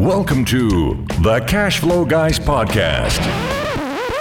Welcome to the Cash Flow Guys podcast.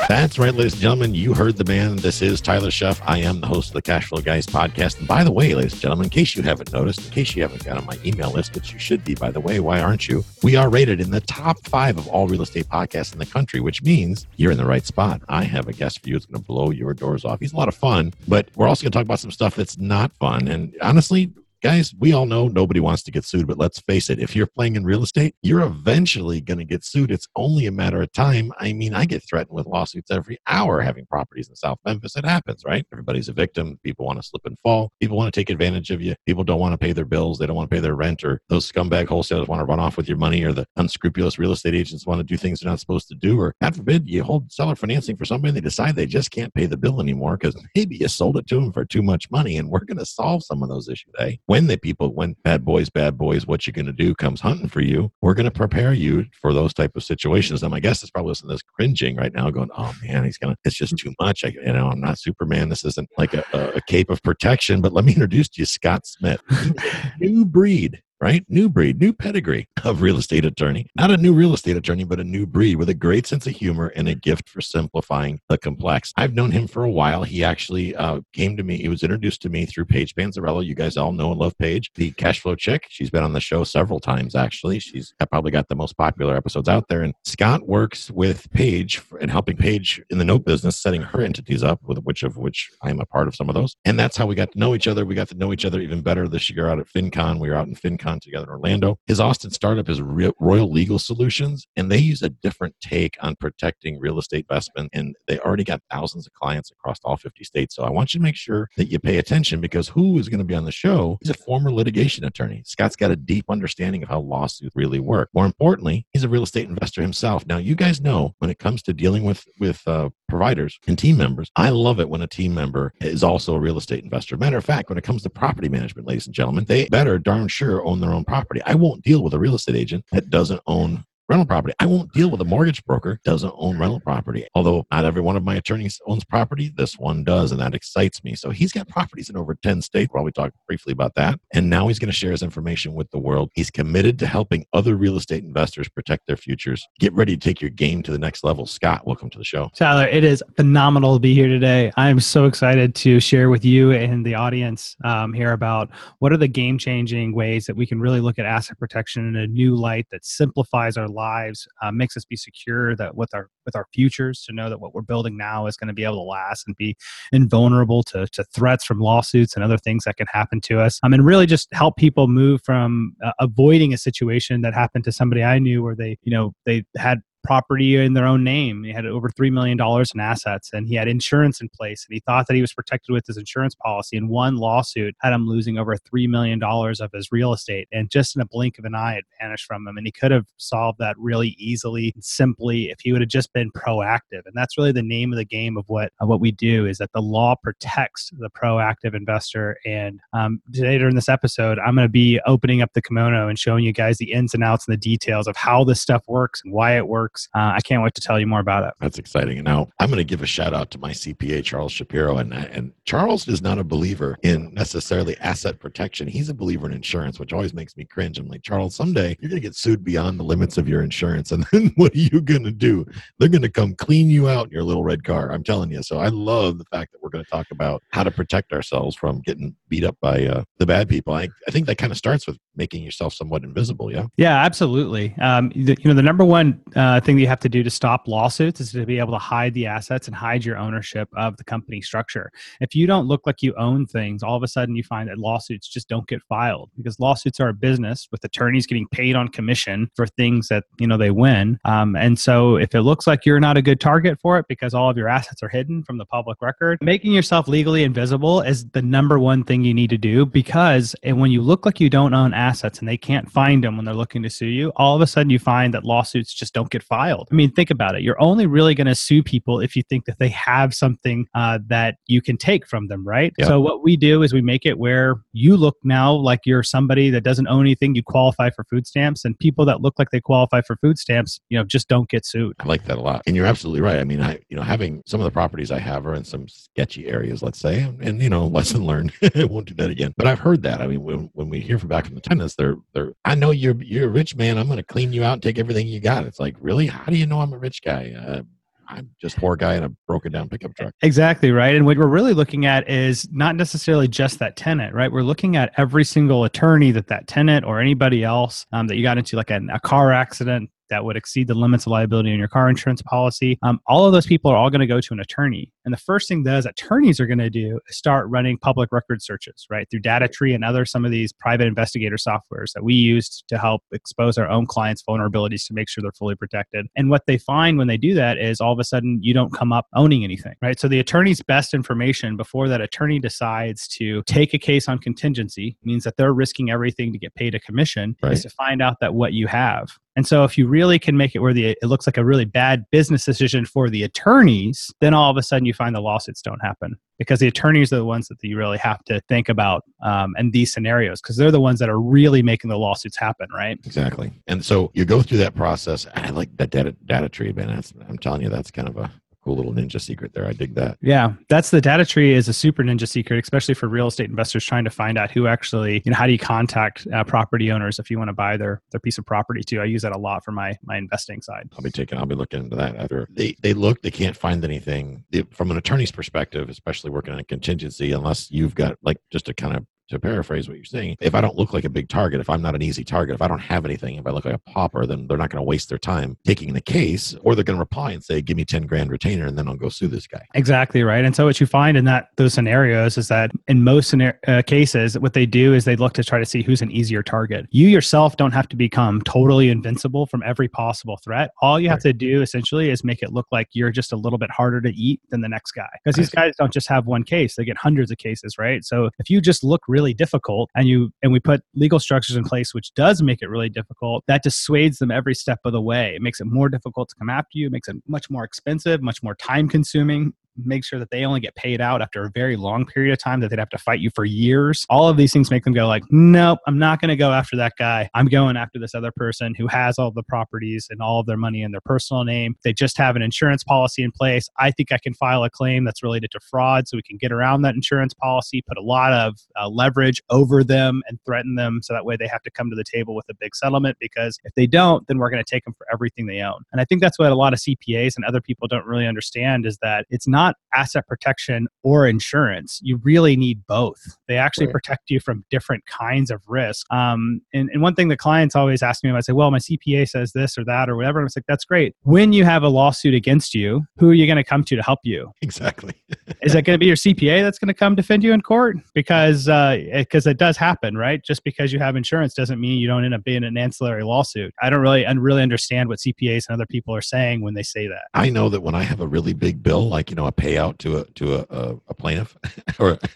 That's right, ladies and gentlemen. You heard the man. This is Tyler Sheff. I am the host of the Cash Flow Guys podcast. And by the way, ladies and gentlemen, in case you haven't noticed, in case you haven't got on my email list, which you should be, by the way, why aren't you? We are rated in the top five of all real estate podcasts in the country, which means you're in the right spot. I have a guest for you that's going to blow your doors off. He's a lot of fun, but we're also going to talk about some stuff that's not fun. And honestly, guys, we all know nobody wants to get sued, but let's face it, if you're playing in real estate, you're eventually going to get sued. It's only a matter of time. I mean, I get threatened with lawsuits every hour having properties in South Memphis. It happens, right? Everybody's a victim. People want to slip and fall. People want to take advantage of you. People don't want to pay their bills. They don't want to pay their rent, or those scumbag wholesalers want to run off with your money, or the unscrupulous real estate agents want to do things they're not supposed to do, or God forbid, you hold seller financing for somebody, and they decide they just can't pay the bill anymore because maybe you sold it to them for too much money. And we're going to solve some of those issues today. When the people, when bad boys, bad boys, what you're going to do comes hunting for you. We're going to prepare you for those type of situations. And my guest is probably listening to this cringing right now, going, "Oh man, he's gonna. It's just too much. I, you know, I'm not Superman. This isn't like a, a cape of protection." But let me introduce to you Scott Smith, new breed right? New breed, new pedigree of real estate attorney. Not a new real estate attorney, but a new breed with a great sense of humor and a gift for simplifying the complex. I've known him for a while. He actually uh, came to me, he was introduced to me through Paige Panzarello. You guys all know and love Paige, the cash flow chick. She's been on the show several times, actually. She's probably got the most popular episodes out there. And Scott works with Paige and helping Paige in the note business, setting her entities up, with which of which I'm a part of some of those. And that's how we got to know each other. We got to know each other even better this year out at FinCon. We were out in FinCon together in Orlando. His Austin startup is Royal Legal Solutions, and they use a different take on protecting real estate investment. And they already got thousands of clients across all 50 states. So I want you to make sure that you pay attention because who is going to be on the show? He's a former litigation attorney. Scott's got a deep understanding of how lawsuits really work. More importantly, he's a real estate investor himself. Now, you guys know when it comes to dealing with with uh, providers and team members, I love it when a team member is also a real estate investor. Matter of fact, when it comes to property management, ladies and gentlemen, they better darn sure own their own property. I won't deal with a real estate agent that doesn't own rental property. I won't deal with a mortgage broker doesn't own rental property. Although not every one of my attorneys owns property, this one does, and that excites me. So he's got properties in over 10 states. We'll probably talk briefly about that. And now he's going to share his information with the world. He's committed to helping other real estate investors protect their futures. Get ready to take your game to the next level. Scott, welcome to the show. Tyler, it is phenomenal to be here today. I'm so excited to share with you and the audience um, here about what are the game changing ways that we can really look at asset protection in a new light that simplifies our lives, uh, makes us be secure that with our with our futures to know that what we're building now is going to be able to last and be invulnerable to, to threats from lawsuits and other things that can happen to us. Um, and really just help people move from uh, avoiding a situation that happened to somebody I knew where they, you know, they had property in their own name. He had over $3 million in assets and he had insurance in place and he thought that he was protected with his insurance policy. And one lawsuit had him losing over $3 million of his real estate. And just in a blink of an eye, it vanished from him. And he could have solved that really easily and simply if he would have just been proactive. And that's really the name of the game of what, of what we do is that the law protects the proactive investor. And um, today during this episode, I'm going to be opening up the kimono and showing you guys the ins and outs and the details of how this stuff works and why it works works. Uh, I can't wait to tell you more about it. That's exciting. Now, I'm going to give a shout out to my CPA, Charles Shapiro. And, and Charles is not a believer in necessarily asset protection. He's a believer in insurance, which always makes me cringe. I'm like, Charles, someday you're going to get sued beyond the limits of your insurance. And then what are you going to do? They're going to come clean you out in your little red car. I'm telling you. So I love the fact that we're going to talk about how to protect ourselves from getting beat up by uh, the bad people. I, I think that kind of starts with making yourself somewhat invisible. Yeah. Yeah, absolutely. Um, the, you know, the number one uh, uh, thing that you have to do to stop lawsuits is to be able to hide the assets and hide your ownership of the company structure. If you don't look like you own things, all of a sudden you find that lawsuits just don't get filed because lawsuits are a business with attorneys getting paid on commission for things that you know they win. Um, and so if it looks like you're not a good target for it because all of your assets are hidden from the public record, making yourself legally invisible is the number one thing you need to do because when you look like you don't own assets and they can't find them when they're looking to sue you, all of a sudden you find that lawsuits just don't get filed. I mean, think about it. You're only really going to sue people if you think that they have something uh, that you can take from them, right? Yep. So what we do is we make it where you look now like you're somebody that doesn't own anything. You qualify for food stamps, and people that look like they qualify for food stamps, you know, just don't get sued. I like that a lot, and you're absolutely right. I mean, I you know having some of the properties I have are in some sketchy areas, let's say, and, and you know, lesson learned. I won't do that again. But I've heard that. I mean, when, when we hear from back from the tenants, they're they're I know you're you're a rich man. I'm going to clean you out and take everything you got. It's like, really? How do you know I'm a rich guy? Uh, I'm just poor guy in a broken down pickup truck. Exactly right. And what we're really looking at is not necessarily just that tenant, right? We're looking at every single attorney that that tenant or anybody else um, that you got into like a, a car accident, that would exceed the limits of liability in your car insurance policy. Um, all of those people are all going to go to an attorney. And the first thing those attorneys are going to do is start running public record searches, right? Through DataTree and other some of these private investigator softwares that we used to help expose our own clients' vulnerabilities to make sure they're fully protected. And what they find when they do that is all of a sudden you don't come up owning anything, right? So the attorney's best information before that attorney decides to take a case on contingency means that they're risking everything to get paid a commission right. is to find out that what you have and so if you really can make it where the it looks like a really bad business decision for the attorneys, then all of a sudden you find the lawsuits don't happen because the attorneys are the ones that you really have to think about um, these scenarios because they're the ones that are really making the lawsuits happen, right? Exactly. And so you go through that process. I like that data DataTree, man. That's, I'm telling you, that's kind of a cool little ninja secret there. I dig that. Yeah, that's the DataTree is a super ninja secret, especially for real estate investors trying to find out who actually, you know, how do you contact uh, property owners if you want to buy their their piece of property too. I use that a lot for my my investing side. I'll be taking, I'll be looking into that after they they look, they can't find anything they, from an attorney's perspective, especially working on a contingency, unless you've got like just a kind of to paraphrase what you're saying, if I don't look like a big target, if I'm not an easy target, if I don't have anything, if I look like a pauper, then they're not going to waste their time taking the case, or they're going to reply and say, "Give me ten grand retainer," and then I'll go sue this guy. Exactly right. And so what you find in that those scenarios is that in most uh, cases, what they do is they look to try to see who's an easier target. You yourself don't have to become totally invincible from every possible threat. All you have to do essentially is make it look like you're just a little bit harder to eat than the next guy, because these guys don't just have one case; they get hundreds of cases, right? So if you just look really difficult and you and we put legal structures in place which does make it really difficult that dissuades them every step of the way. It makes it more difficult to come after you it makes it much more expensive much more time consuming make sure that they only get paid out after a very long period of time that they'd have to fight you for years. All of these things make them go like, nope, I'm not going to go after that guy. I'm going after this other person who has all the properties and all of their money in their personal name. They just have an insurance policy in place. I think I can file a claim that's related to fraud so we can get around that insurance policy, put a lot of uh, leverage over them and threaten them so that way they have to come to the table with a big settlement because if they don't, then we're going to take them for everything they own. And I think that's what a lot of CPAs and other people don't really understand is that it's not not asset protection or insurance. You really need both. They actually right. protect you from different kinds of risk. Um, and, and one thing the clients always ask me, I say, well, my CPA says this or that or whatever. And I'm like, that's great. When you have a lawsuit against you, who are you going to come to to help you? Exactly. Is that going to be your CPA that's going to come defend you in court? Because because uh, it does happen, right? Just because you have insurance doesn't mean you don't end up being an ancillary lawsuit. I don't really, I really understand what CPAs and other people are saying when they say that. I know that when I have a really big bill, like you know, a payout to a to a, a, a plaintiff, or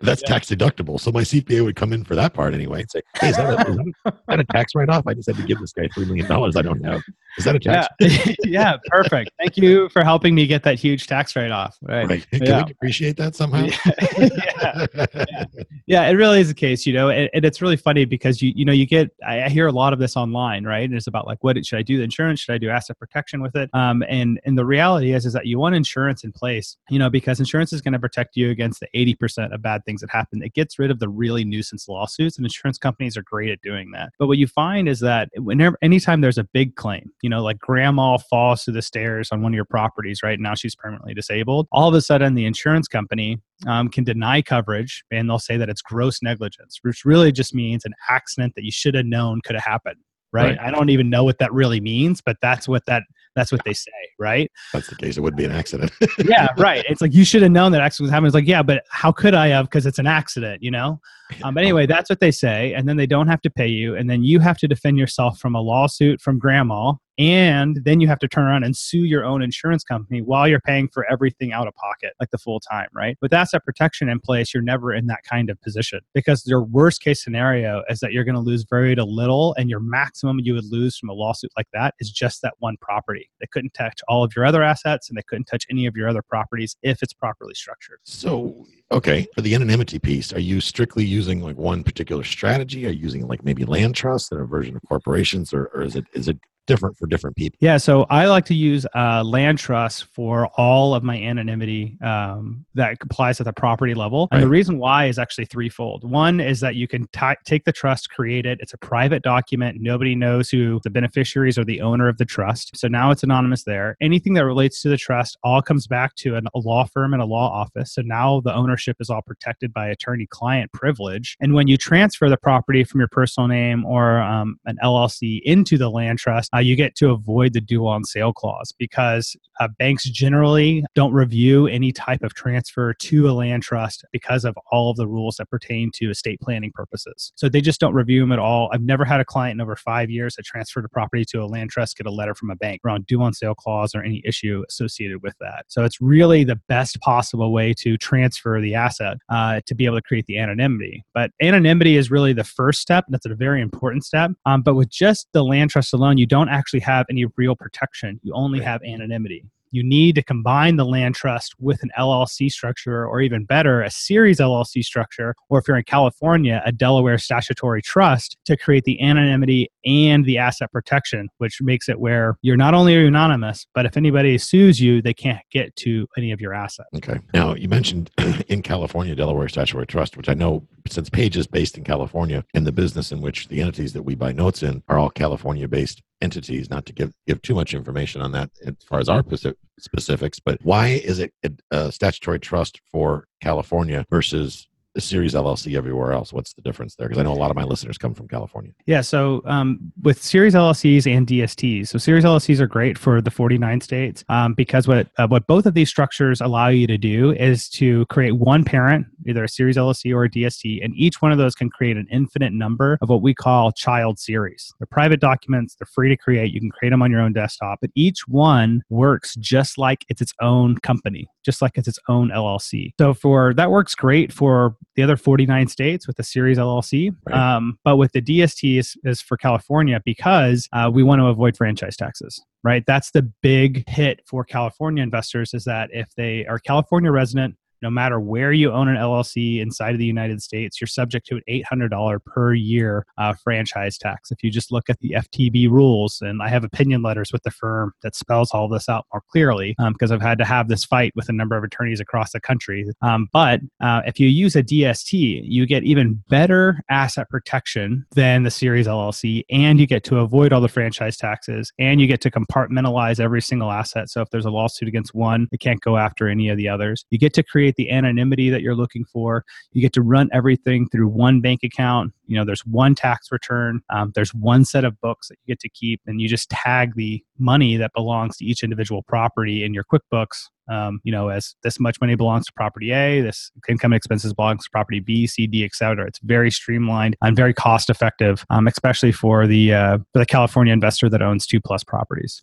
that's yeah. tax deductible. So my CPA would come in for that part anyway and say, "Hey, is that a, is that a tax write off? I just had to give this guy three million dollars I don't have. Is that a tax?" Yeah, yeah perfect. Thank you for helping me get that huge tax write off. Right. right. Can yeah. we appreciate that somehow? yeah. yeah. yeah, it really is the case, you know, and, and, it's really funny because you you know you get I, I hear a lot of this online, right? And it's about like, what should I do? The insurance? Should I do asset protection with it? Um, and and the reality is is that you want insurance in place, you know, because insurance is going to protect you against the 80% of bad things that happen. It gets rid of the really nuisance lawsuits, and insurance companies are great at doing that. But what you find is that whenever, anytime there's a big claim, you know, like grandma falls through the stairs on one of your properties, right? Now she's permanently disabled. All of a sudden, the insurance company um, can deny coverage and they'll say that it's gross negligence, which really just means an accident that you should have known could have happened. Right? right? I don't even know what that really means, but that's what that that's what they say, right? That's the case. It would be an accident. yeah, right. It's like you should have known that accident was happening. It's like, yeah, but how could I have? Because it's an accident, you know. Um, but anyway, that's what they say, and then they don't have to pay you, and then you have to defend yourself from a lawsuit from grandma and then you have to turn around and sue your own insurance company while you're paying for everything out of pocket like the full time right? With asset protection in place you're never in that kind of position because your worst case scenario is that you're going to lose very little and your maximum you would lose from a lawsuit like that is just that one property. They couldn't touch all of your other assets and they couldn't touch any of your other properties if it's properly structured. So okay for the anonymity piece are you strictly using like one particular strategy? Are you using like maybe land trust and a version of corporations or, or is it is it different for different people? Yeah, so I like to use uh, land trust for all of my anonymity um, that applies at the property level. And Right. the reason why is actually threefold. One is that you can ti take the trust, create it. It's a private document. Nobody knows who the beneficiaries or the owner of the trust. So now it's anonymous there. Anything that relates to the trust all comes back to an, a law firm and a law office. So now the ownership is all protected by attorney client privilege. And when you transfer the property from your personal name or um, an LLC into the land trust, uh, you get to avoid the due on sale clause because uh, banks generally don't review any type of transfer to a land trust because of all of the rules that pertain to estate planning purposes. So they just don't review them at all. I've never had a client in over five years that transferred a property to a land trust get a letter from a bank around due on sale clause or any issue associated with that. So it's really the best possible way to transfer the asset uh, to be able to create the anonymity. But anonymity is really the first step. That's a very important step. Um, but with just the land trust alone, you don't actually have any real protection. You only Right. have anonymity. You need to combine the land trust with an LLC structure, or even better, a series LLC structure, or if you're in California, a Delaware statutory trust to create the anonymity and the asset protection, which makes it where you're not only anonymous, but if anybody sues you, they can't get to any of your assets. Okay. Now you mentioned in California, Delaware Statutory Trust, which I know since Paige is based in California, and the business in which the entities that we buy notes in are all California-based entities. Not to give give too much information on that as far as our specifics, but why is it a, statutory trust for California versus series LLC everywhere else? What's the difference there? Because I know a lot of my listeners come from California. Yeah, so um, with series LLCs and DSTs, so series LLCs are great for the 49 states um, because what uh, what both of these structures allow you to do is to create one parent, either a series LLC or a DST, and each one of those can create an infinite number of what we call child series. They're private documents; they're free to create. You can create them on your own desktop, but each one works just like it's its own company, just like it's its own LLC. So for that works great for the other 49 states with the series LLC. Right. Um, but with the DST is, is for California because uh, we want to avoid franchise taxes. Right, that's the big hit for California investors. Is that if they are California resident, no matter where you own an LLC inside of the United States, you're subject to an $800 per year uh, franchise tax. If you just look at the FTB rules, and I have opinion letters with the firm that spells all this out more clearly because I've had to have this fight with a number of attorneys across the country. Um, but uh, if you use a DST, you get even better asset protection than the Series LLC, and you get to avoid all the franchise taxes, and you get to compartmentalize every single asset. So if there's a lawsuit against one, it can't go after any of the others. You get to create the anonymity that you're looking for. You get to run everything through one bank account. You know, there's one tax return. Um, there's one set of books that you get to keep, and you just tag the money that belongs to each individual property in your QuickBooks. Um, you know, as this much money belongs to property A, this income and expenses belongs to property B, C, D, et cetera. It's very streamlined and very cost effective, um, especially for the uh, for the California investor that owns two plus properties.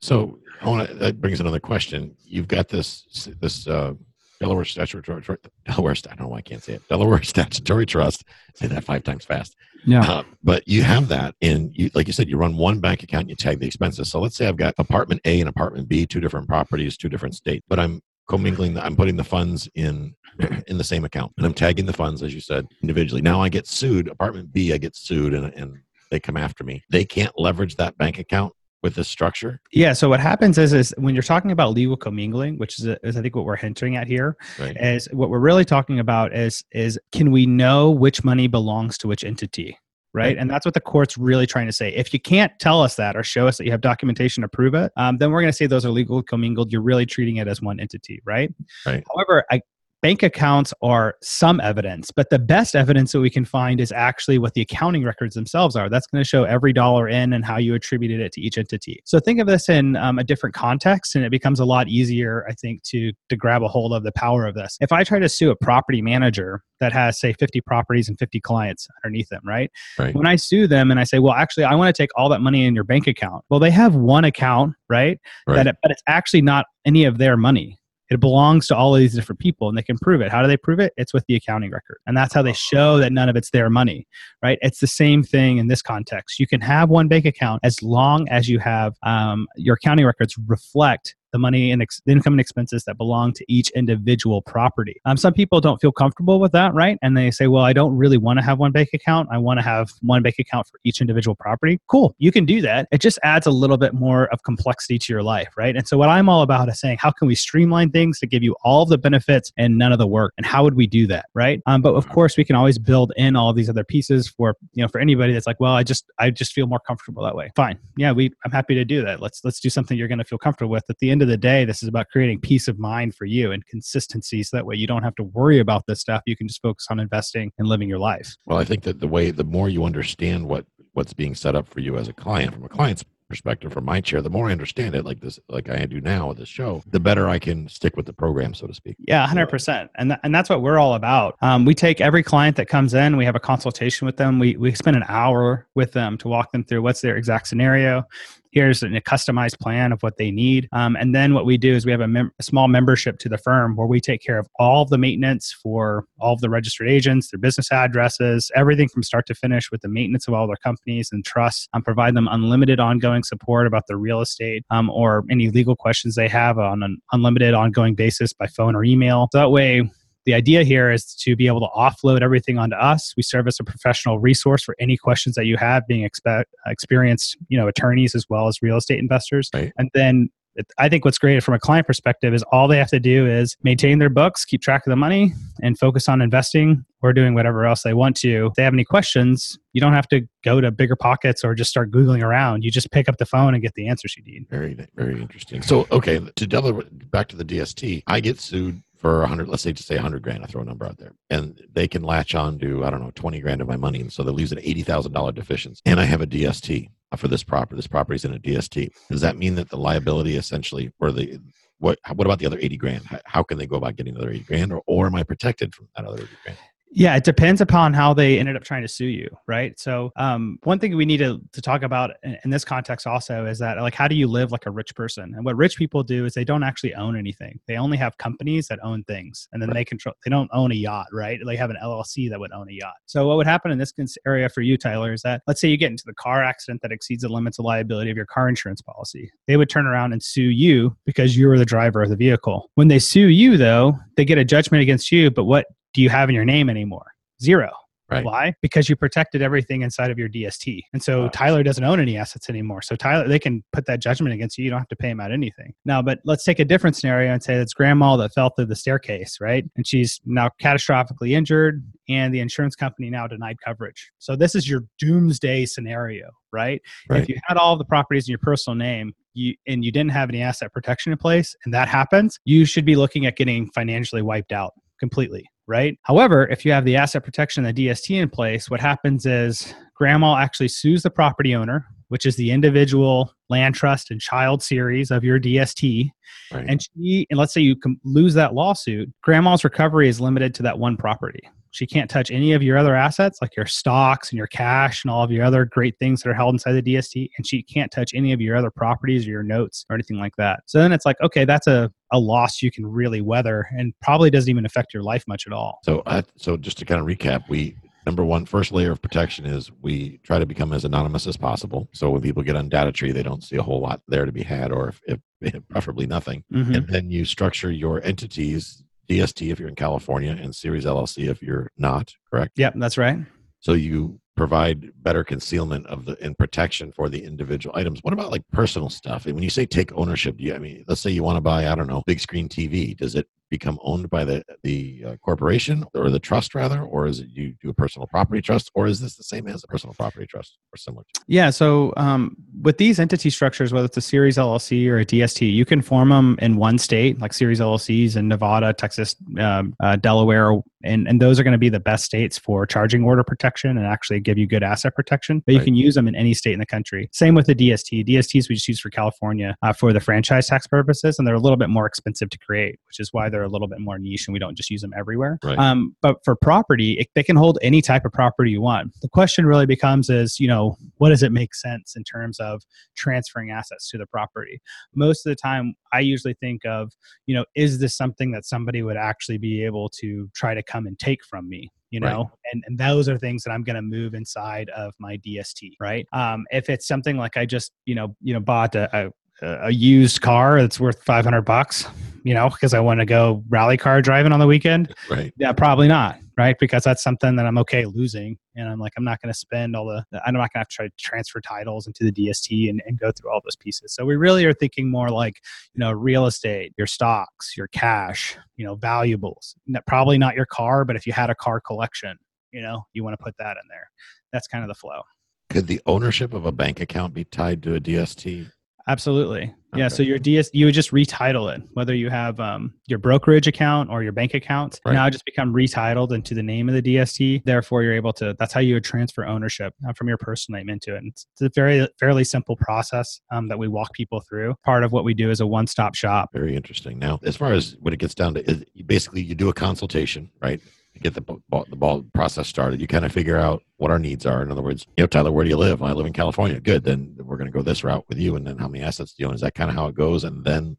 So I want that brings another question. You've got this this uh, Delaware statutory Delaware I don't know why I can't say it Delaware statutory trust. Say that five times fast. Yeah. Uh, but you have that and you like you said you run one bank account and you tag the expenses. So let's say I've got apartment A and apartment B, two different properties, two different states, but I'm commingling the, I'm putting the funds in in the same account and I'm tagging the funds as you said individually. Now I get sued. Apartment B, I get sued and and they come after me. They can't leverage that bank account with this structure. Yeah. So what happens is, is when you're talking about legal commingling, which is, is I think what we're hinting at here, Right. is what we're really talking about is is can we know which money belongs to which entity? Right? Right. And that's what the court's really trying to say. If you can't tell us that or show us that you have documentation to prove it, um, then we're going to say those are legal commingled. You're really treating it as one entity, right? Right. However, I, bank accounts are some evidence, but the best evidence that we can find is actually what the accounting records themselves are. That's going to show every dollar in and how you attributed it to each entity. So think of this in um, a different context, and it becomes a lot easier, I think, to to grab a hold of the power of this. If I try to sue a property manager that has, say, 50 properties and 50 clients underneath them, right? Right. When I sue them and I say, well, actually, I want to take all that money in your bank account. Well, they have one account, right? Right. That it, but it's actually not any of their money. It belongs to all of these different people and they can prove it. How do they prove it? It's with the accounting record. And that's how they show that none of it's their money, right? It's the same thing in this context. You can have one bank account as long as you have um, your accounting records reflect the money and ex- the income and expenses that belong to each individual property. Um, some people don't feel comfortable with that, right? And they say, well, I don't really want to have one bank account. I want to have one bank account for each individual property. Cool, you can do that. It just adds a little bit more of complexity to your life, right? And so what I'm all about is saying, how can we streamline things to give you all the benefits and none of the work? And how would we do that, right? Um, but of course, we can always build in all these other pieces for you know for anybody that's like, well, I just I just feel more comfortable that way. Fine, yeah, we I'm happy to do that. Let's let's do something you're going to feel comfortable with. At the end of the day, this is about creating peace of mind for you and consistency, so that way you don't have to worry about this stuff. You can just focus on investing and living your life. Well, I think that the way the more you understand what what's being set up for you as a client from a client's perspective from my chair the more i understand it like this like i do now with this show the better i can stick with the program so to speak. Yeah 100% and, th- and that's what we're all about. Um, we take every client that comes in we have a consultation with them. We, we spend an hour with them to walk them through what's their exact scenario here's a customized plan of what they need. Um, and then what we do is we have a, mem- a, small membership to the firm where we take care of all of the maintenance for all of the registered agents, their business addresses, everything from start to finish with the maintenance of all their companies and trusts, um, provide them unlimited ongoing support about their real estate um, or any legal questions they have on an unlimited ongoing basis by phone or email. So that way, the idea here is to be able to offload everything onto us. We serve as a professional resource for any questions that you have, being expect, experienced, you know, attorneys as well as real estate investors. Right. And then I think what's great from a client perspective is all they have to do is maintain their books, keep track of the money, and focus on investing or doing whatever else they want to. If they have any questions, you don't have to go to BiggerPockets or just start Googling around. You just pick up the phone and get the answers you need. Very, very interesting. So, okay, to double back to the DST, I get sued for a hundred, let's say, just say a hundred grand. I throw a number out there, and they can latch on to I don't know twenty grand of my money, and so that leaves an eighty thousand dollar deficiency. And I have a DST uh, for this property. This property is in a DST. Does that mean that the liability essentially, or the what? What about the other eighty grand? How can they go about getting another eighty grand, or, or am I protected from that other eighty grand? Yeah, it depends upon how they ended up trying to sue you, right? So, um, one thing we need to, to talk about in, in, this context also is that, like, how do you live like a rich person? And what rich people do is they don't actually own anything. They only have companies that own things, and then they control. They don't own a yacht, right? They have an LLC that would own a yacht. So, what would happen in this area for you, Tyler, is that let's say you get into the car accident that exceeds the limits of liability of your car insurance policy. They would turn around and sue you because you were the driver of the vehicle. When they sue you, though, they get a judgment against you. But what do you have in your name anymore? Zero. Right. Why? Because you protected everything inside of your DST. And so wow. Tyler doesn't own any assets anymore. So Tyler, they can put that judgment against you. You don't have to pay him out anything. Now, but let's take a different scenario and say it's grandma that fell through the staircase, right? And she's now catastrophically injured and the insurance company now denied coverage. So this is your doomsday scenario, right? right. If you had all the properties in your personal name, you, and you didn't have any asset protection in place and that happens, you should be looking at getting financially wiped out completely right? However, if you have the asset protection, the DST in place, what happens is grandma actually sues the property owner, which is the individual land trust and child series of your DST. Right. And she, and let's say you lose that lawsuit, grandma's recovery is limited to that one property. She can't touch any of your other assets, like your stocks and your cash and all of your other great things that are held inside the DST. And she can't touch any of your other properties or your notes or anything like that. So then it's like, okay, that's a, a loss you can really weather and probably doesn't even affect your life much at all. So, uh, so just to kind of recap, we number one first layer of protection is we try to become as anonymous as possible so when people get on DataTree they don't see a whole lot there to be had or if, if preferably nothing mm-hmm. and then you structure your entities DST if you're in California and Series LLC if you're not, correct? Yep, that's right. So you provide better concealment of the and protection for the individual items. What about like personal stuff? And when you say take ownership, do you, I mean, let's say you want to buy, I don't know, big screen TV. Does it become owned by the the uh, corporation or the trust rather, or is it you do a personal property trust, or is this the same as a personal property trust or similar? To? Yeah. So um, with these entity structures, whether it's a Series LLC or a DST, you can form them in one state, like Series LLCs in Nevada, Texas, um, uh, Delaware, and and those are going to be the best states for charging order protection and actually give you good asset protection. But you can use them in any state in the country. Same with the DST. DSTs we just use for California uh, for the franchise tax purposes, and they're a little bit more expensive to create, which is why they're a little bit more niche and we don't just use them everywhere. Right. Um, but for property, it, they can hold any type of property you want. The question really becomes is, you know, what does it make sense in terms of transferring assets to the property? Most of the time, I usually think of, you know, is this something that somebody would actually be able to try to come and take from me? you know right. and, and those are things that i'm going to move inside of my dst right um, if it's something like i just you know you know bought a, a a used car that's worth 500 bucks, you know, because I want to go rally car driving on the weekend. Right. Yeah, probably not, right? Because that's something that I'm okay losing. And I'm like, I'm not going to spend all the, I'm not going to have to try to transfer titles into the DST and, and go through all those pieces. So we really are thinking more like, you know, real estate, your stocks, your cash, you know, valuables. Probably not your car, but if you had a car collection, you know, you want to put that in there. That's kind of the flow. Could the ownership of a bank account be tied to a DST? Absolutely. Okay. Yeah. So your DS, you would just retitle it, whether you have um, your brokerage account or your bank account. Right. Now just become retitled into the name of the DST. Therefore, you're able to. That's how you would transfer ownership uh, from your personal name into it. And it's a very fairly simple process um, that we walk people through. Part of what we do is a one-stop shop. Very interesting. Now, as far as when it gets down to, basically you do a consultation, right? Get the ball, the ball process started. You kind of figure out what our needs are. In other words, you know, Tyler, where do you live? I live in California. Good. Then we're going to go this route with you. And then how many assets do you own? Is that kind of how it goes? And then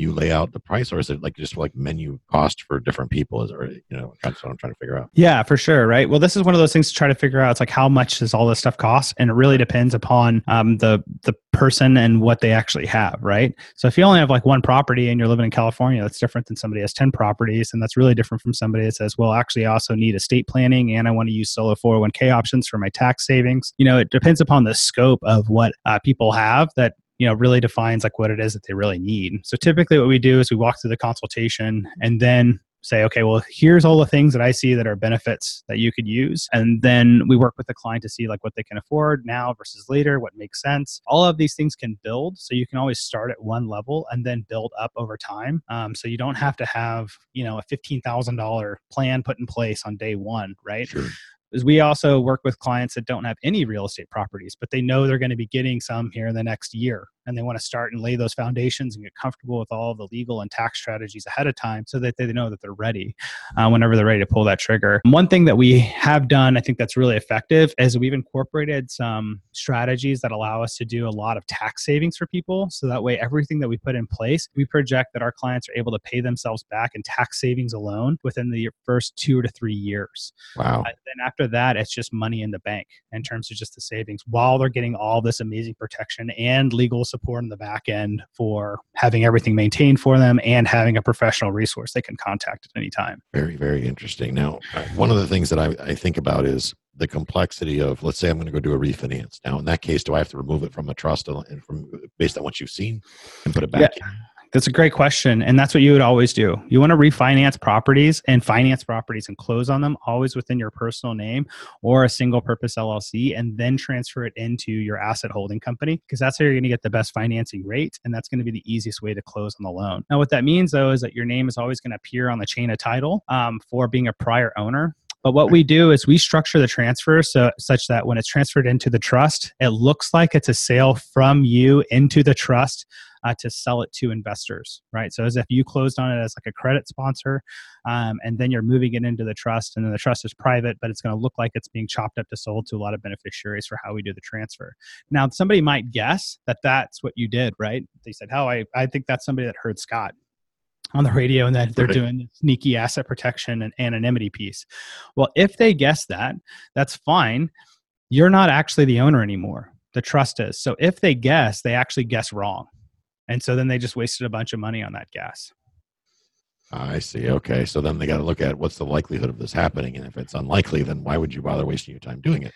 you lay out the price or is it like just like menu cost for different people is or you know that's what i'm trying to figure out? Yeah for sure right? Well this is one of those things to try to figure out it's like how much does all this stuff cost? And it really depends upon um, the the person and what they actually have right? So if you only have like one property and you're living in california that's different than somebody has 10 properties and that's really different from somebody that says well actually i also need estate planning and i want to use solo 401k options for my tax savings. You know it depends upon the scope of what uh, people have that you know really defines like what it is that they really need. So typically what we do is we walk through the consultation and then say okay well here's all the things that i see that are benefits that you could use. And then we work with the client to see like what they can afford now versus later what makes sense. All of these things can build so you can always start at one level and then build up over time. Um, so you don't have to have you know a $15000 plan put in place on day one right? Sure is we also work with clients that don't have any real estate properties, but they know they're going to be getting some here in the next year and they want to start and lay those foundations and get comfortable with all the legal and tax strategies ahead of time so that they know that they're ready uh, whenever they're ready to pull that trigger. One thing that we have done, I think that's really effective, is we've incorporated some strategies that allow us to do a lot of tax savings for people. So that way, everything that we put in place, we project that our clients are able to pay themselves back in tax savings alone within the first two to three years. Wow. Uh, then after that, it's just money in the bank in terms of just the savings while they're getting all this amazing protection and legal support support in the back end for having everything maintained for them and having a professional resource they can contact at any time. Very, very interesting. Now, uh, one of the things that I, I think about is the complexity of let's say i'm going to go do a refinance now in that case do i have to remove it from a trust and from based on what you've seen and put it back yeah. That's a great question. And that's what you would always do. You want to refinance properties and finance properties and close on them always within your personal name or a single purpose LLC and then transfer it into your asset holding company because that's how you're going to get the best financing rate. And that's going to be the easiest way to close on the loan. Now, what that means though is that your name is always going to appear on the chain of title um, for being a prior owner. But what we do is we structure the transfer so such that when it's transferred into the trust, it looks like it's a sale from you into the trust uh, to sell it to investors, right? So as if you closed on it as like a credit sponsor, um, and then you're moving it into the trust, and then the trust is private, but it's going to look like it's being chopped up to sold to a lot of beneficiaries for how we do the transfer. Now, somebody might guess that that's what you did, right? They said, "How oh, I I think that's somebody that heard Scott." On the radio and that they're right. doing sneaky asset protection and anonymity piece. Well, if they guess that, that's fine. You're not actually the owner anymore. The trust is. So if they guess, they actually guess wrong. And so then they just wasted a bunch of money on that gas. I see. Okay. So then they got to look at what's the likelihood of this happening. And if it's unlikely, then why would you bother wasting your time doing it?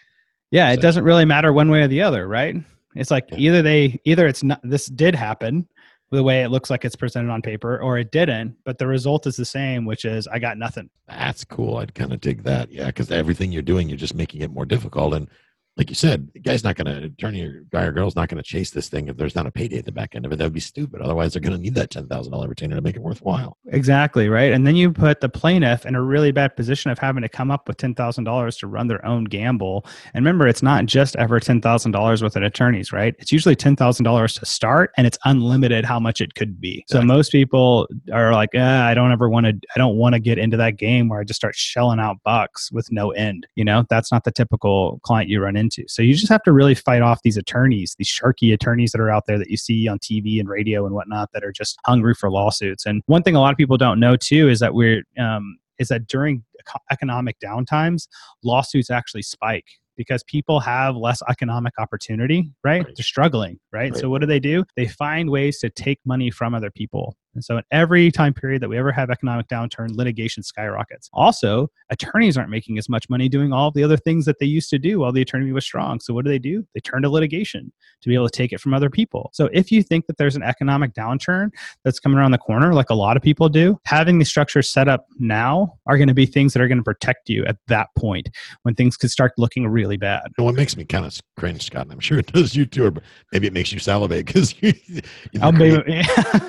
Yeah. So, it doesn't really matter one way or the other, right? It's like yeah. either they, either it's not, this did happen the way it looks like it's presented on paper, or it didn't, but the result is the same, which is I got nothing. That's cool. I'd kind of dig that. Yeah. Cause everything you're doing, you're just making it more difficult. And like you said, the guy's not going to, attorney or guy or girl's not going to chase this thing if there's not a payday at the back end of it. That would be stupid. Otherwise, they're going to need that $10,000 retainer to make it worthwhile. Exactly. Right. And then you put the plaintiff in a really bad position of having to come up with $10,000 to run their own gamble. And remember, it's not just ever $10,000 with an attorney's, right? It's usually $10,000 to start and it's unlimited how much it could be. So most people are like, eh, I don't ever want to, I don't want to get into that game where I just start shelling out bucks with no end. You know, that's not the typical client you run into into. So you just have to really fight off these attorneys, these sharky attorneys that are out there that you see on TV and radio and whatnot that are just hungry for lawsuits. And one thing a lot of people don't know too is that we're um, is that during economic downtimes, lawsuits actually spike because people have less economic opportunity, right? Right. They're struggling, right? Right. So what do they do? They find ways to take money from other people. And so, in every time period that we ever have economic downturn, litigation skyrockets. Also, attorneys aren't making as much money doing all the other things that they used to do while the attorney was strong. So, what do they do? They turn to litigation to be able to take it from other people. So, if you think that there's an economic downturn that's coming around the corner, like a lot of people do, having the structures set up now are going to be things that are going to protect you at that point when things could start looking really bad. And what makes me kind of cringe, Scott, and I'm sure it does you too, or maybe it makes you salivate because you, they're, creating,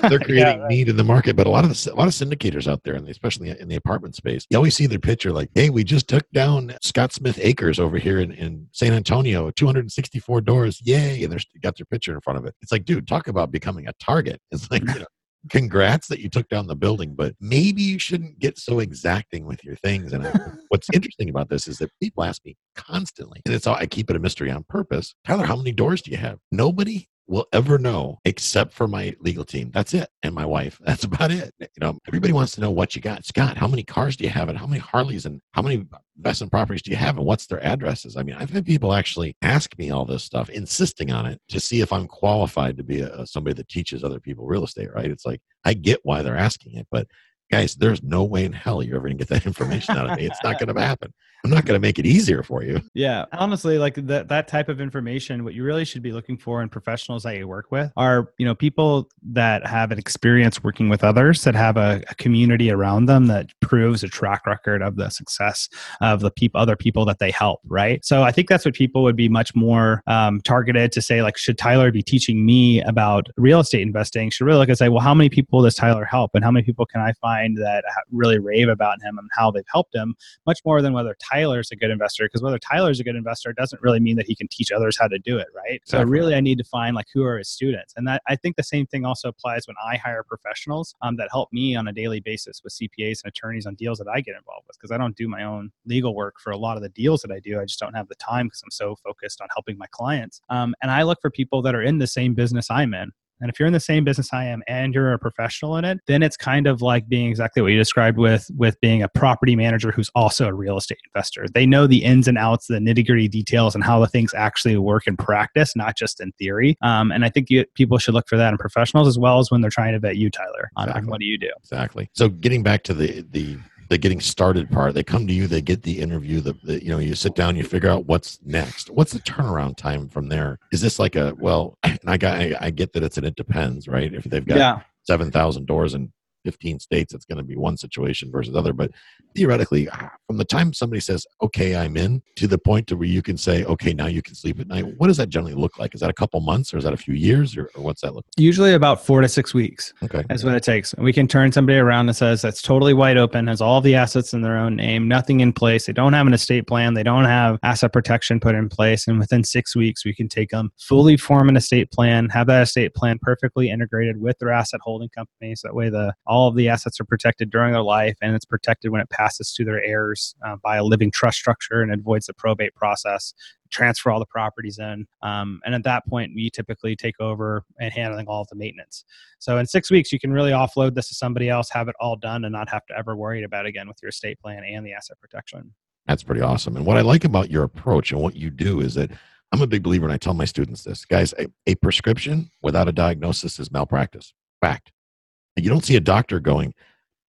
they're creating Yeah, right. Need in the market. But a lot of the, a lot of syndicators out there, and especially in the apartment space, you always see their picture like, "Hey, we just took down Scott Smith Acres over here in, in San Antonio, 264 doors, yay!" And they're got their picture in front of it. It's like, dude, talk about becoming a target. It's like, you know. Congrats that you took down the building, but maybe you shouldn't get so exacting with your things. And I, what's interesting about this is that people ask me constantly, and it's all I keep it a mystery on purpose. Tyler, how many doors do you have? Nobody will ever know except for my legal team. That's it. And my wife. That's about it. You know, everybody wants to know what you got. Scott, how many cars do you have and how many Harleys and how many investment properties do you have and what's their addresses? I mean, I've had people actually ask me all this stuff, insisting on it to see if I'm qualified to be a, somebody that teaches other people real estate, right? It's like, I get why they're asking it, but guys, there's no way in hell you're ever going to get that information out of me. It's not going to happen. I'm not going to make it easier for you. Yeah, honestly, like that that type of information, what you really should be looking for in professionals that you work with are you know people that have an experience working with others, that have a, a community around them that proves a track record of the success of the people, other people that they help. Right. So I think that's what people would be much more um, targeted to say. Like, should Tyler be teaching me about real estate investing? Should really look and say, well, how many people does Tyler help, and how many people can I find that really rave about him and how they've helped him? Much more than whether Tyler's a good investor, because whether Tyler's a good investor doesn't really mean that he can teach others how to do it, right? So really, I need to find like who are his students, and that I think the same thing also applies when I hire professionals um, that help me on a daily basis with CPAs and attorneys on deals that I get involved with, because I don't do my own legal work for a lot of the deals that I do. I just don't have the time because I'm so focused on helping my clients. Um, and I look for people that are in the same business I'm in. And if you're in the same business I am and you're a professional in it, then it's kind of like being exactly what you described with with being a property manager who's also a real estate investor. They know the ins and outs, the nitty gritty details, and how the things actually work in practice, not just in theory. Um, and I think you, people should look for that in professionals as well as when they're trying to vet you, Tyler, on, Exactly. what do you do. Exactly. So getting back to the the the getting started part. They come to you, they get the interview, the, the, you know, you sit down, you figure out what's next. What's the turnaround time from there? Is this like a well? And I got, I, I get that it's an it depends, right? If they've got yeah. seven thousand doors and 15 states, it's going to be one situation versus other. But theoretically, ah, from the time somebody says, okay, I'm in, to the point to where you can say, okay, now you can sleep at night, what does that generally look like? Is that a couple months or is that a few years or, or what's that look like? Usually about four to six weeks. Okay. That's what it takes. And we can turn somebody around that says that's totally wide open, has all the assets in their own name, nothing in place. They don't have an estate plan. They don't have asset protection put in place. And within six weeks, we can take them, fully form an estate plan, have that estate plan perfectly integrated with their asset holding company. So that way the all of the assets are protected during their life, and it's protected when it passes to their heirs uh, by a living trust structure and avoids the probate process. Transfer all the properties in, um, and at that point, we typically take over and handling all of the maintenance. So in six weeks, you can really offload this to somebody else, have it all done, and not have to ever worry about it again with your estate plan and the asset protection. That's pretty awesome. And what I like about your approach and what you do is that I'm a big believer, and I tell my students this, guys: a, a prescription without a diagnosis is malpractice. Fact. You don't see a doctor going,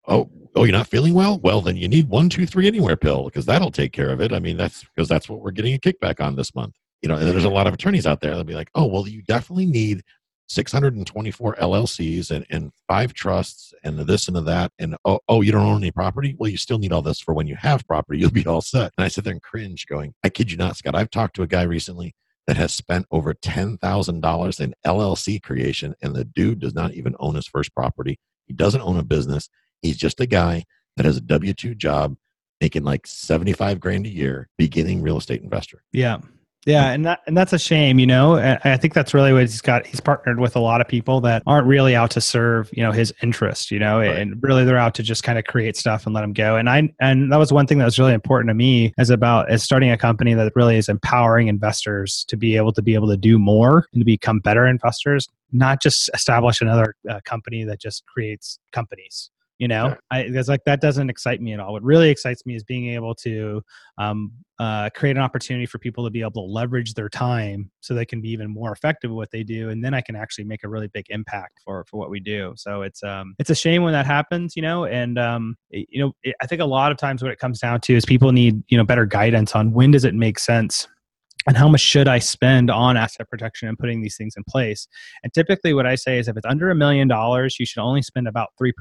"Oh, oh, you're not feeling well? Well, then you need one, two, three anywhere pill because that'll take care of it." I mean, that's because that's what we're getting a kickback on this month. You know, and there's a lot of attorneys out there that'll be like, "Oh, well, you definitely need 624 LLCs and, and five trusts and this and that. And oh, oh, you don't own any property? Well, you still need all this for when you have property, you'll be all set. And I sit there and cringe, going, I kid you not, Scott. I've talked to a guy recently that has spent over $10,000 in LLC creation, and the dude does not even own his first property. He doesn't own a business. He's just a guy that has a W 2 job making like 75 grand a year, beginning real estate investor. Yeah. Yeah, and that and that's a shame, you know. I think that's really what he's got. He's partnered with a lot of people that aren't really out to serve, you know, his interest, you know, Right. and really they're out to just kind of create stuff and let him go. And I and that was one thing that was really important to me as about as starting a company that really is empowering investors to be able to be able to do more and to become better investors, not just establish another uh, company that just creates companies. You know. I, because like that doesn't excite me at all. What really excites me is being able to um, uh, create an opportunity for people to be able to leverage their time so they can be even more effective at what they do and then i can actually make a really big impact for for what we do. So it's um it's a shame when that happens you know? And um it- you know it, i think a lot of times what it comes down to is people need you know better guidance on when does it make sense and how much should I spend on asset protection and putting these things in place? And typically, what I say is if it's under a million dollars, you should only spend about 3%.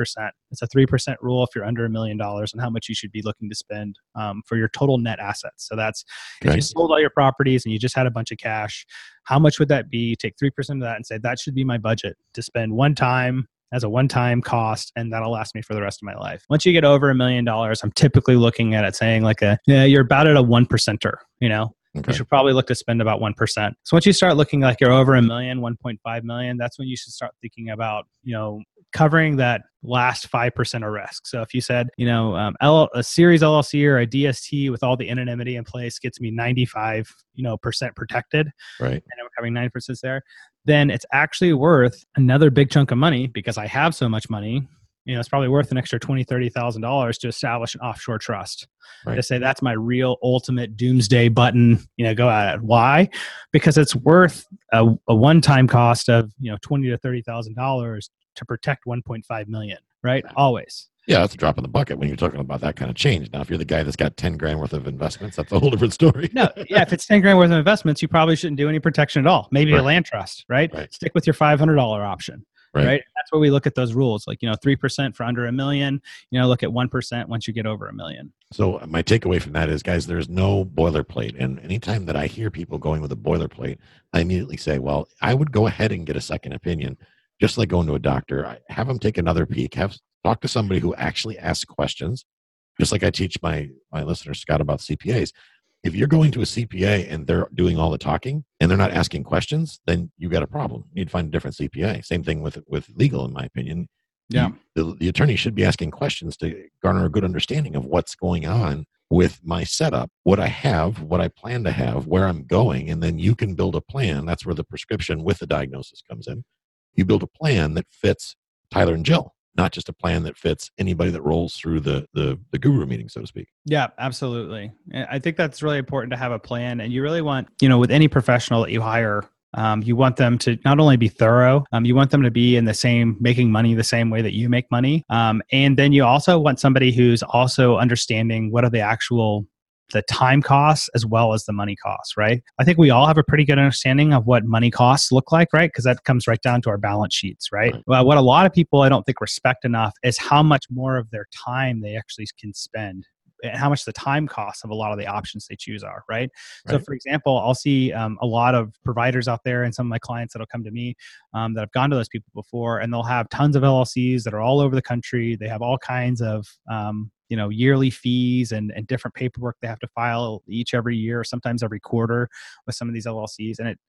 It's a 3% rule if you're under a million dollars and how much you should be looking to spend um, for your total net assets. So that's if you sold all your properties and you just had a bunch of cash, how much would that be? Take 3% of that and say that should be my budget to spend one time as a one-time cost and that'll last me for the rest of my life once you get over a million dollars i'm typically looking at it saying like a yeah you're about at a one percenter you know Okay. you should probably look to spend about 1%. So once you start looking like you're over a million, 1.5 million, that's when you should start thinking about, you know, covering that last 5% of risk. So if you said, you know, um, L- a series LLC or a DST with all the anonymity in place gets me 95, you know, percent protected Right. and I'm covering 9% there, then it's actually worth another big chunk of money because I have so much money. You know, it's probably worth an extra twenty, thirty thousand dollars to establish an offshore trust. Right. To say that's my real ultimate doomsday button. You know, go at it. Why? Because it's worth a, a one-time cost of you know twenty to thirty thousand dollars to protect one point five million. Right? Always. Yeah, that's a drop in the bucket when you're talking about that kind of change. Now, if you're the guy that's got 10 grand worth of investments, that's a whole different story. No, yeah. If it's ten grand worth of investments, you probably shouldn't do any protection at all. Maybe Right. a land trust. Right? Right. Stick with your five hundred dollar option. Right. right? That's where we look at those rules. Like, you know, 3% for under a million, you know, look at 1% once you get over a million. So uh, my takeaway from that is, guys, there's no boilerplate. And anytime that I hear people going with a boilerplate, I immediately say, well, I would go ahead and get a second opinion, just like going to a doctor. I have them take another peek, have talk to somebody who actually asks questions, just like I teach my my listeners Scott about CPAs. If you're going to a CPA and they're doing all the talking and they're not asking questions, then you got a problem. You need to find a different CPA. Same thing with with legal, in my opinion. Yeah. The, the attorney should be asking questions to garner a good understanding of what's going on with my setup, what I have, what I plan to have, where I'm going, and then you can build a plan. That's where the prescription with the diagnosis comes in. You build a plan that fits Tyler and Jill, not just a plan that fits anybody that rolls through the the, the guru meeting, so to speak. Yeah, absolutely. I think that's really important to have a plan. And you really want, you know, with any professional that you hire, um, you want them to not only be thorough, um, you want them to be in the same, making money the same way that you make money. Um, and then you also want somebody who's also understanding what are the actual the time costs as well as the money costs, right? I think we all have a pretty good understanding of what money costs look like, right? Because that comes right down to our balance sheets, right? Right. Well, what a lot of people I don't think respect enough is how much more of their time they actually can spend and how much the time costs of a lot of the options they choose are, right? So, for example, I'll see um, a lot of providers out there and some of my clients that'll come to me um, that have gone to those people before, and they'll have tons of LLCs that are all over the country. They have all kinds of um, you know yearly fees and, and different paperwork they have to file each every year, sometimes every quarter with some of these LLCs, and it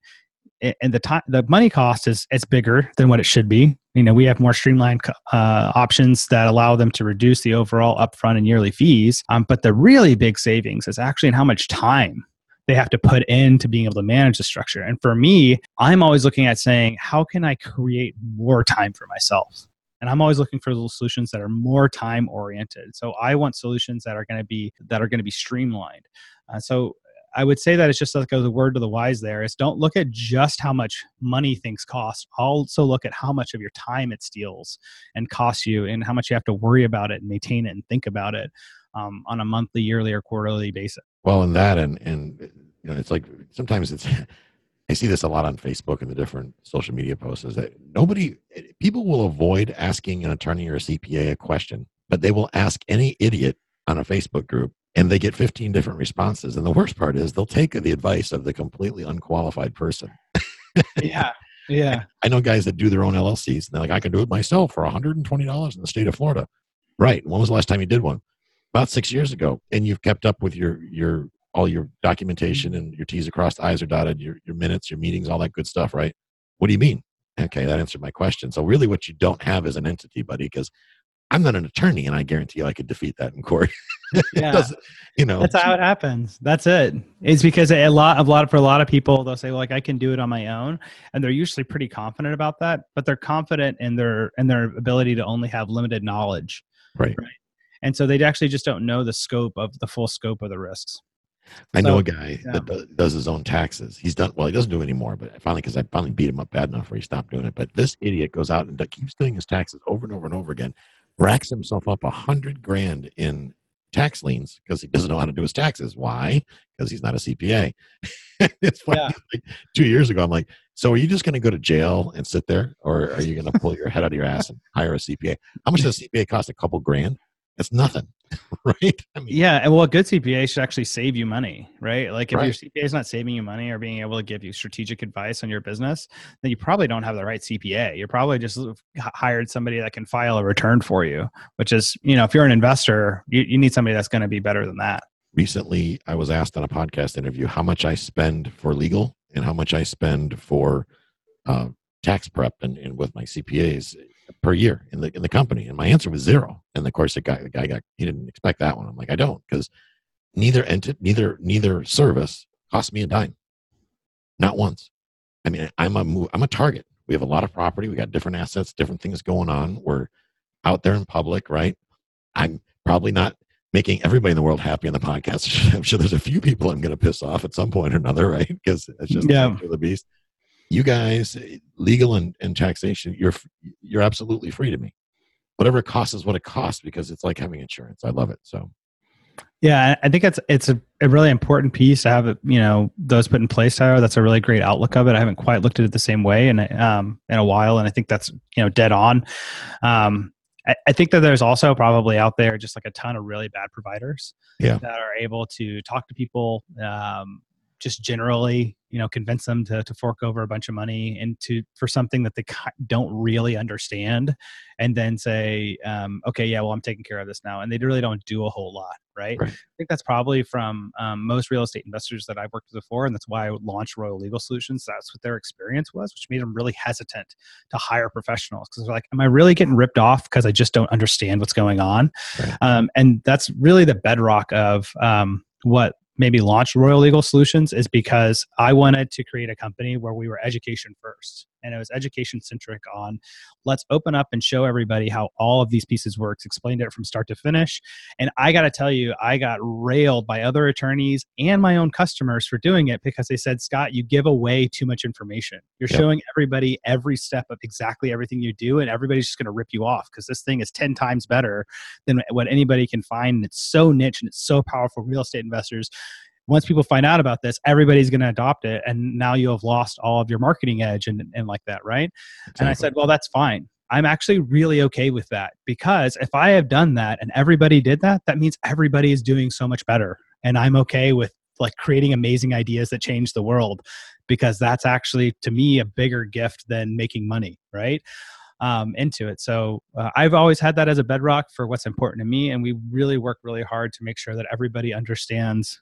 and the time the money cost is it's bigger than what it should be. You know we have more streamlined uh, options that allow them to reduce the overall upfront and yearly fees um, but the really big savings is actually in how much time they have to put into being able to manage the structure. And for me i'm always looking at saying how can i create more time for myself and i'm always looking for those solutions that are more time oriented so i want solutions that are going to be that are going to be streamlined uh, so I would say that it's just like the word to the wise there is don't look at just how much money things cost. Also look at how much of your time it steals and costs you and how much you have to worry about it and maintain it and think about it um, on a monthly, yearly, or quarterly basis. Well, and that, and and you know, it's like sometimes it's. I see this a lot on Facebook and the different social media posts. Is that nobody, people will avoid asking an attorney or a CPA a question, but they will ask any idiot on a Facebook group, and they get 15 different responses. And the worst part is they'll take the advice of the completely unqualified person. Yeah. Yeah. I know guys that do their own LLCs, and they're like, I can do it myself for $120 in the state of Florida. Right. When was the last time you did one? About six years ago. And you've kept up with your your all your documentation mm-hmm. and your T's across, the I's are dotted, your your minutes, your meetings, all that good stuff, right? What do you mean? Okay, that answered my question. So really what you don't have is an entity, buddy, because I'm not an attorney and I guarantee you I could defeat that in court. Yeah. you know, That's how it happens. That's it. It's because a lot of lot for a lot of people they'll say, well, like I can do it on my own, and they're usually pretty confident about that. But they're confident in their in their ability to only have limited knowledge Right. And so they actually just don't know the scope of the full scope of the risks. I know So, a guy yeah. that do- does his own taxes. He's done well. He doesn't do it anymore, but finally, because I finally beat him up bad enough where he stopped doing it. But this idiot goes out and keeps doing his taxes over and over and over again. Racks himself up a hundred grand in tax liens because he doesn't know how to do his taxes. Why? Because he's not a CPA. it's funny. Yeah. Like two years ago, I'm like, so are you just going to go to jail and sit there, or are you going to pull your head out of your ass and hire a CPA? How much does a CPA cost? A couple grand? It's nothing, right? I mean, Yeah, and well, a good CPA should actually save you money, right? Like if Right. your CPA is not saving you money or being able to give you strategic advice on your business, then you probably don't have the right CPA. You're probably just hired somebody that can file a return for you, which is, you know, if you're an investor, you, you need somebody that's going to be better than that. recently I was asked on a podcast interview how much I spend for legal and how much I spend for uh, tax prep and, and with my CPAs per year in the in the company, and my answer was zero. And of course, the guy the guy got he didn't expect that one. I'm like, I don't because neither entity neither neither service cost me a dime, not once. I mean, I'm a mo- I'm a target. We have a lot of property. We got different assets, different things going on. We're out there in public, right? I'm probably not making everybody in the world happy on the podcast. I'm sure there's a few people I'm going to piss off at some point or another, right? Because it's just Yeah. the nature of the beast. You guys, legal and, and taxation, you're you're absolutely free to me. Whatever it costs is what it costs because it's like having insurance. I love it. So Yeah, I think it's it's a, a really important piece to have it, you know those put in place. Tyler, that's a really great outlook of it. I haven't quite looked at it the same way in a- um, in a while, and I think that's you know dead on. Um, I, I think that there's also probably out there just like a ton of really bad providers Yeah. that are able to talk to people, um, just generally, you know, convince them to, to fork over a bunch of money into for something that they don't really understand, and then say, um, okay, yeah, well, I'm taking care of this now, and they really don't do a whole lot, right? Right. I think that's probably from um, most real estate investors that I've worked with before, and that's why I launched Royal Legal Solutions. That's what their experience was, which made them really hesitant to hire professionals because they're like, "Am I really getting ripped off because I just don't understand what's going on?" Right. Um, and that's really the bedrock of um, what maybe launched Royal Legal Solutions is because I wanted to create a company where we were education first, and it was education centric on let's open up and show everybody how all of these pieces works. Explained it from start to finish, and I got to tell you, I got railed by other attorneys and my own customers for doing it because they said, Scott, you give away too much information. You're Yep. showing everybody every step of exactly everything you do, and everybody's just going to rip you off because this thing is 10 times better than what anybody can find. And it's so niche and it's so powerful. Real estate investors, once people find out about this, everybody's going to adopt it. And now you have lost all of your marketing edge and, and like that, right? And I said, well, that's fine. I'm actually really okay with that because if I have done that and everybody did that, that means everybody is doing so much better. And I'm okay with like creating amazing ideas that change the world because that's actually to me a bigger gift than making money, right? Um, into it. So uh, I've always had that as a bedrock for what's important to me. And we really work really hard to make sure that everybody understands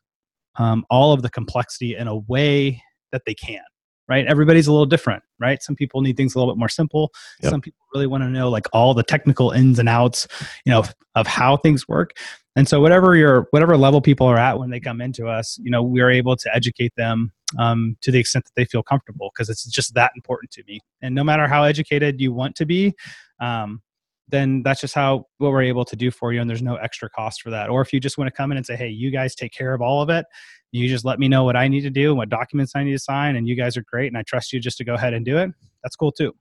um, all of the complexity in a way that they can right? Everybody's a little different right? Some people need things a little bit more simple. Yep. some people really want to know like all the technical ins and outs you know of, of how things work. And so whatever your whatever level people are at when they come into us you know we're able to educate them um, to the extent that they feel comfortable because it's just that important to me. And no matter how educated you want to be um, then that's just how what we're able to do for you and there's no extra cost for that or if you just want to come in and say hey you guys take care of all of it you just let me know what i need to do and what documents i need to sign and you guys are great and i trust you just to go ahead and do it that's cool too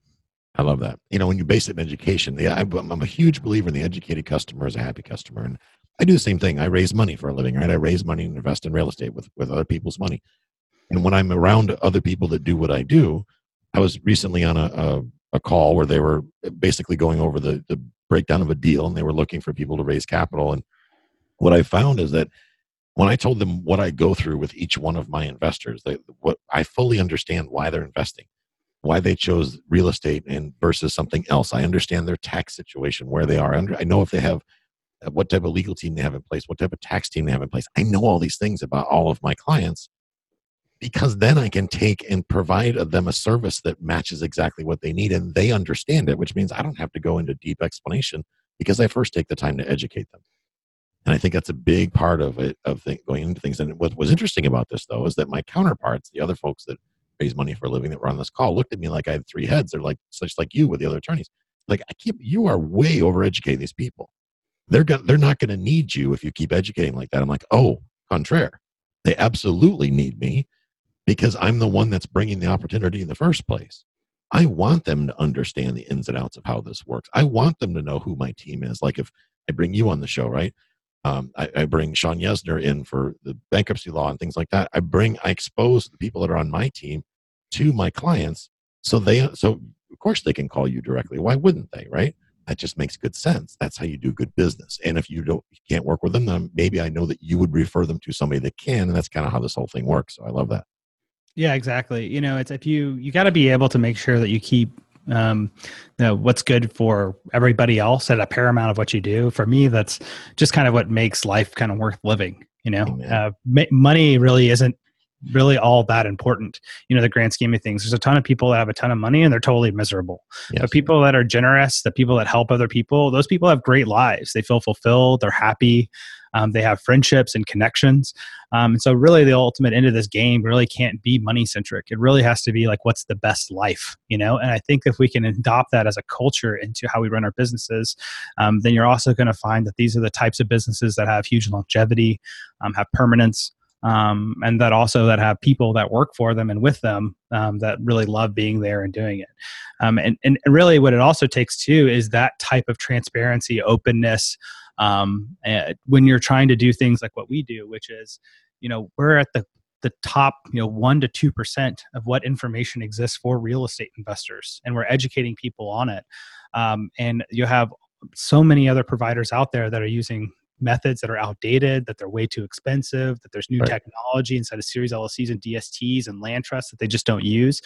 I love that. You know, when you base it in education, yeah, I'm, I'm a huge believer in the educated customer is a happy customer, and I do the same thing. I raise money for a living, right? I raise money and invest in real estate with with other people's money. And when I'm around other people that do what I do, I was recently on a a, a call where they were basically going over the the breakdown of a deal, and they were looking for people to raise capital. And what I found is that when I told them what I go through with each one of my investors, they, what I fully understand why they're investing why they chose real estate and versus something else. I understand their tax situation, where they are. I know if they have what type of legal team they have in place, what type of tax team they have in place. I know all these things about all of my clients because then I can take and provide them a service that matches exactly what they need and they understand it, which means I don't have to go into deep explanation because I first take the time to educate them. And I think that's a big part of it, of think, going into things. And what was interesting about this, though, is that my counterparts, the other folks that raise money for a living that were on this call, looked at me like I had three heads. They're like, such like you with the other attorneys. Like, I keep, you are way over educating these people. they're going they're not going to need you if you keep educating like that. I'm like, oh, contraire, they absolutely need me because I'm the one that's bringing the opportunity in the first place. I want them to understand the ins and outs of how this works. I want them to know who my team is. Like if I bring you on the show, right? Um, I, I, bring Sean Yesner in for the bankruptcy law and things like that. I bring, I expose the people that are on my team to my clients, so they, so of course they can call you directly. Why wouldn't they, right? That just makes good sense. That's how you do good business. And if you don't, you can't work with them, then maybe I know that you would refer them to somebody that can, and that's kind of how this whole thing works. So I love that. Yeah, exactly. You know, it's if you you got to be able to make sure that you keep um, you know, what's good for everybody else at a paramount of what you do. For me, that's just kind of what makes life kind of worth living. You know, uh, ma- money really isn't really all that important you know the grand scheme of things there's a ton of people that have a ton of money and they're totally miserable yes. the people that are generous the people that help other people those people have great lives they feel fulfilled they're happy um, they have friendships and connections. Um, and so really the ultimate end of this game really can't be money centric it really has to be like what's the best life you know? And i think if we can adopt that as a culture into how we run our businesses um, then you're also going to find that these are the types of businesses that have huge longevity um, have permanence um, and that also that have people that work for them and with them um, that really love being there and doing it. Um, and, and really what it also takes too is that type of transparency openness um, when you're trying to do things like what we do which is you know we're at the the top you know 1 to 2% of what information exists for real estate investors and we're educating people on it. Um, and you have so many other providers out there that are using methods that are outdated, that they're way too expensive, that there's new right. technology inside of series LLCs and DSTs and land trusts that they just don't use.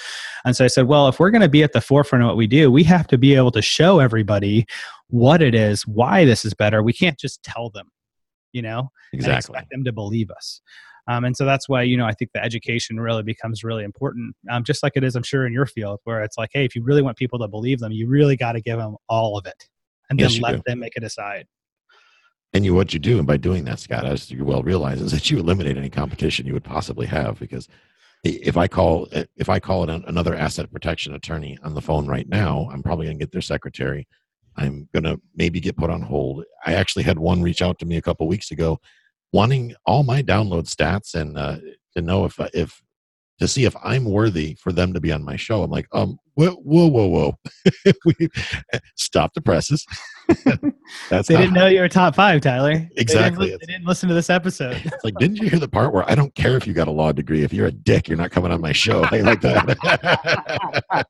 And so I said, well, if we're going to be at the forefront of what we do, we have to be able to show everybody what it is, why this is better. We can't just tell them, you know, exactly. expect them to believe us. Um, and so that's why you know I think the education really becomes really important, um, just like it is, I'm sure, in your field, where it's like, hey, if you really want people to believe them, you really got to give them all of it, and yes, then let do. them make a decide. And you, what you do, and by doing that, Scott, as you well realize, is that you eliminate any competition you would possibly have. Because if I call, if I call an, another asset protection attorney on the phone right now, I'm probably going to get their secretary. I'm going to maybe get put on hold. I actually had one reach out to me a couple weeks ago, wanting all my download stats and uh, to know if if to see if I'm worthy for them to be on my show. I'm like, um, whoa, whoa, whoa, whoa. Stop the presses. That's they didn't know you were top five, Tyler. Exactly. They didn't, they didn't, listen to this episode. it's like, didn't you hear the part where I don't care if you got a law degree. If you're a dick, you're not coming on my show. I like that.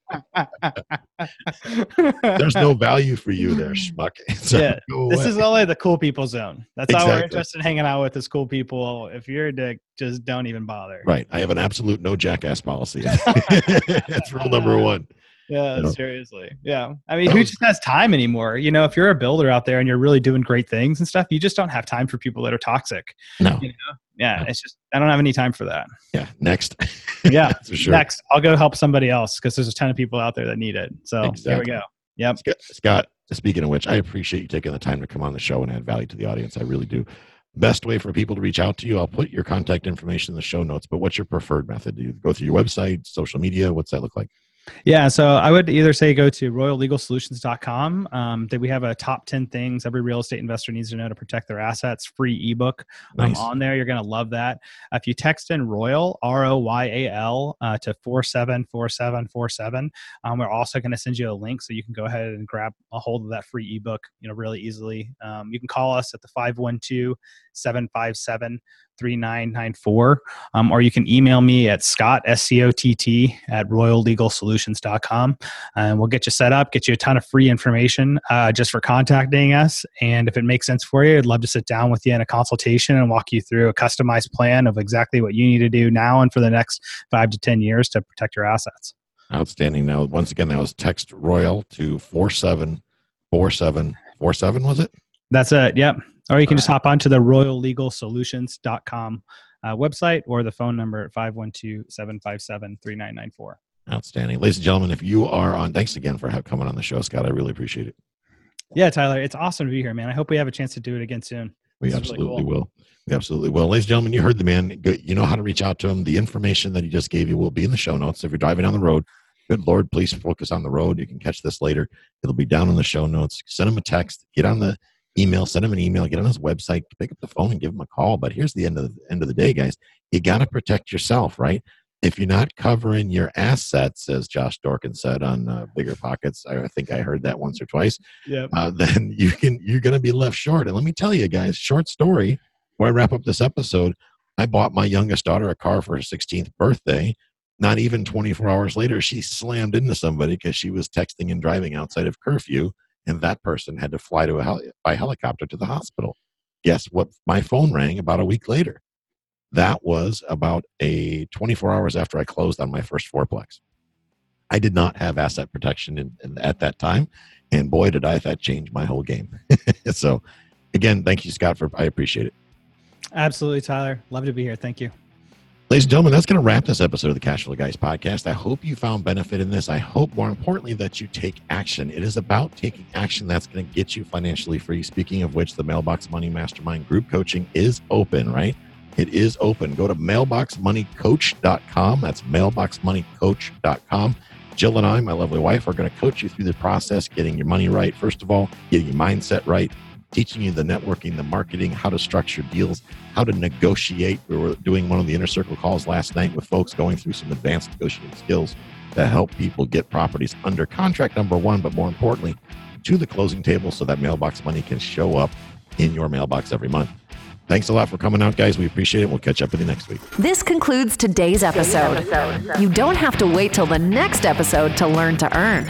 There's no value for you there, schmuck. So yeah, this is only the cool people zone. That's exactly. all we're interested in hanging out with is cool people. If you're a dick, just don't even bother. Right. I have an absolute no jackass policy. That's rule number one. Yeah, you know? seriously. Yeah. I mean, who just has time anymore? You know, if you're a builder out there and you're really doing great things and stuff, you just don't have time for people that are toxic. No. You know? Yeah. No. It's just, I don't have any time for that. Yeah. Next. yeah. sure. Next. I'll go help somebody else because there's a ton of people out there that need it. So exactly. here we go. Yep. Scott, Scott, speaking of which, I appreciate you taking the time to come on the show and add value to the audience. I really do. Best way for people to reach out to you, I'll put your contact information in the show notes, but what's your preferred method? Do you go through your website, social media? What's that look like? Yeah, so I would either say go to royallegalsolutions.com. Um, that we have a top 10 things every real estate investor needs to know to protect their assets free ebook um, on there. You're going to love that. Uh, if you text in Royal, R O Y A L, uh, to 474747, um, we're also going to send you a link so you can go ahead and grab a hold of that free ebook you know, really easily. Um, you can call us at the 512 757 3994. Um, or you can email me at scott, S-C-O-T-T, at royallegalsolutions.com. And we'll get you set up, get you a ton of free information uh, just for contacting us. And if it makes sense for you, I'd love to sit down with you in a consultation and walk you through a customized plan of exactly what you need to do now and for the next five to 10 years to protect your assets. Outstanding. Now, once again, that was text Royal to 474747, was it? That's it. Yep. Or you can just hop onto the royallegalsolutions.com uh, website or the phone number at 512-757-3994. Outstanding. Ladies and gentlemen, if you are on, thanks again for coming on the show, Scott. I really appreciate it. Yeah, Tyler, it's awesome to be here, man. I hope we have a chance to do it again soon. We this absolutely really cool. will. We absolutely will. Ladies and gentlemen, you heard the man. You know how to reach out to him. The information that he just gave you will be in the show notes. If you're driving down the road, good Lord, please focus on the road. You can catch this later. It'll be down in the show notes. Send him a text. Get on the email, send him an email, get on his website, pick up the phone and give him a call. But here's the end of the end of the day, guys. You got to protect yourself, right? If you're not covering your assets, as Josh Dorkin said on uh, BiggerPockets, I think I heard that once or twice. Yeah. Uh, then you can you're going to be left short. And let me tell you, guys, short story. Before I wrap up this episode, I bought my youngest daughter a car for her 16th birthday. Not even 24 hours later, she slammed into somebody because she was texting and driving outside of curfew, and that person had to fly to a heli- by helicopter to the hospital. Guess what? My phone rang about a week later. That was about a 24 hours after I closed on my first fourplex. I did not have asset protection in, in, at that time, and boy, did I that change my whole game. so, again, thank you, Scott, for I appreciate it. Absolutely, Tyler. Love to be here. Thank you. Ladies and gentlemen, that's going to wrap this episode of the Cash Flow Guys podcast. I hope you found benefit in this. I hope, more importantly, that you take action. It is about taking action that's going to get you financially free. Speaking of which, the Mailbox Money Mastermind group coaching is open, right? It is open. Go to mailboxmoneycoach.com. That's mailboxmoneycoach.com. Jill and I, my lovely wife, are going to coach you through the process, getting your money right, first of all, getting your mindset right, teaching you the networking, the marketing, how to structure deals, how to negotiate. We were doing one of the inner circle calls last night with folks going through some advanced negotiating skills that help people get properties under contract, number one, but more importantly, to the closing table so that mailbox money can show up in your mailbox every month. Thanks a lot for coming out, guys. We appreciate it. We'll catch up with you next week. This concludes today's episode. You don't have to wait till the next episode to learn to earn.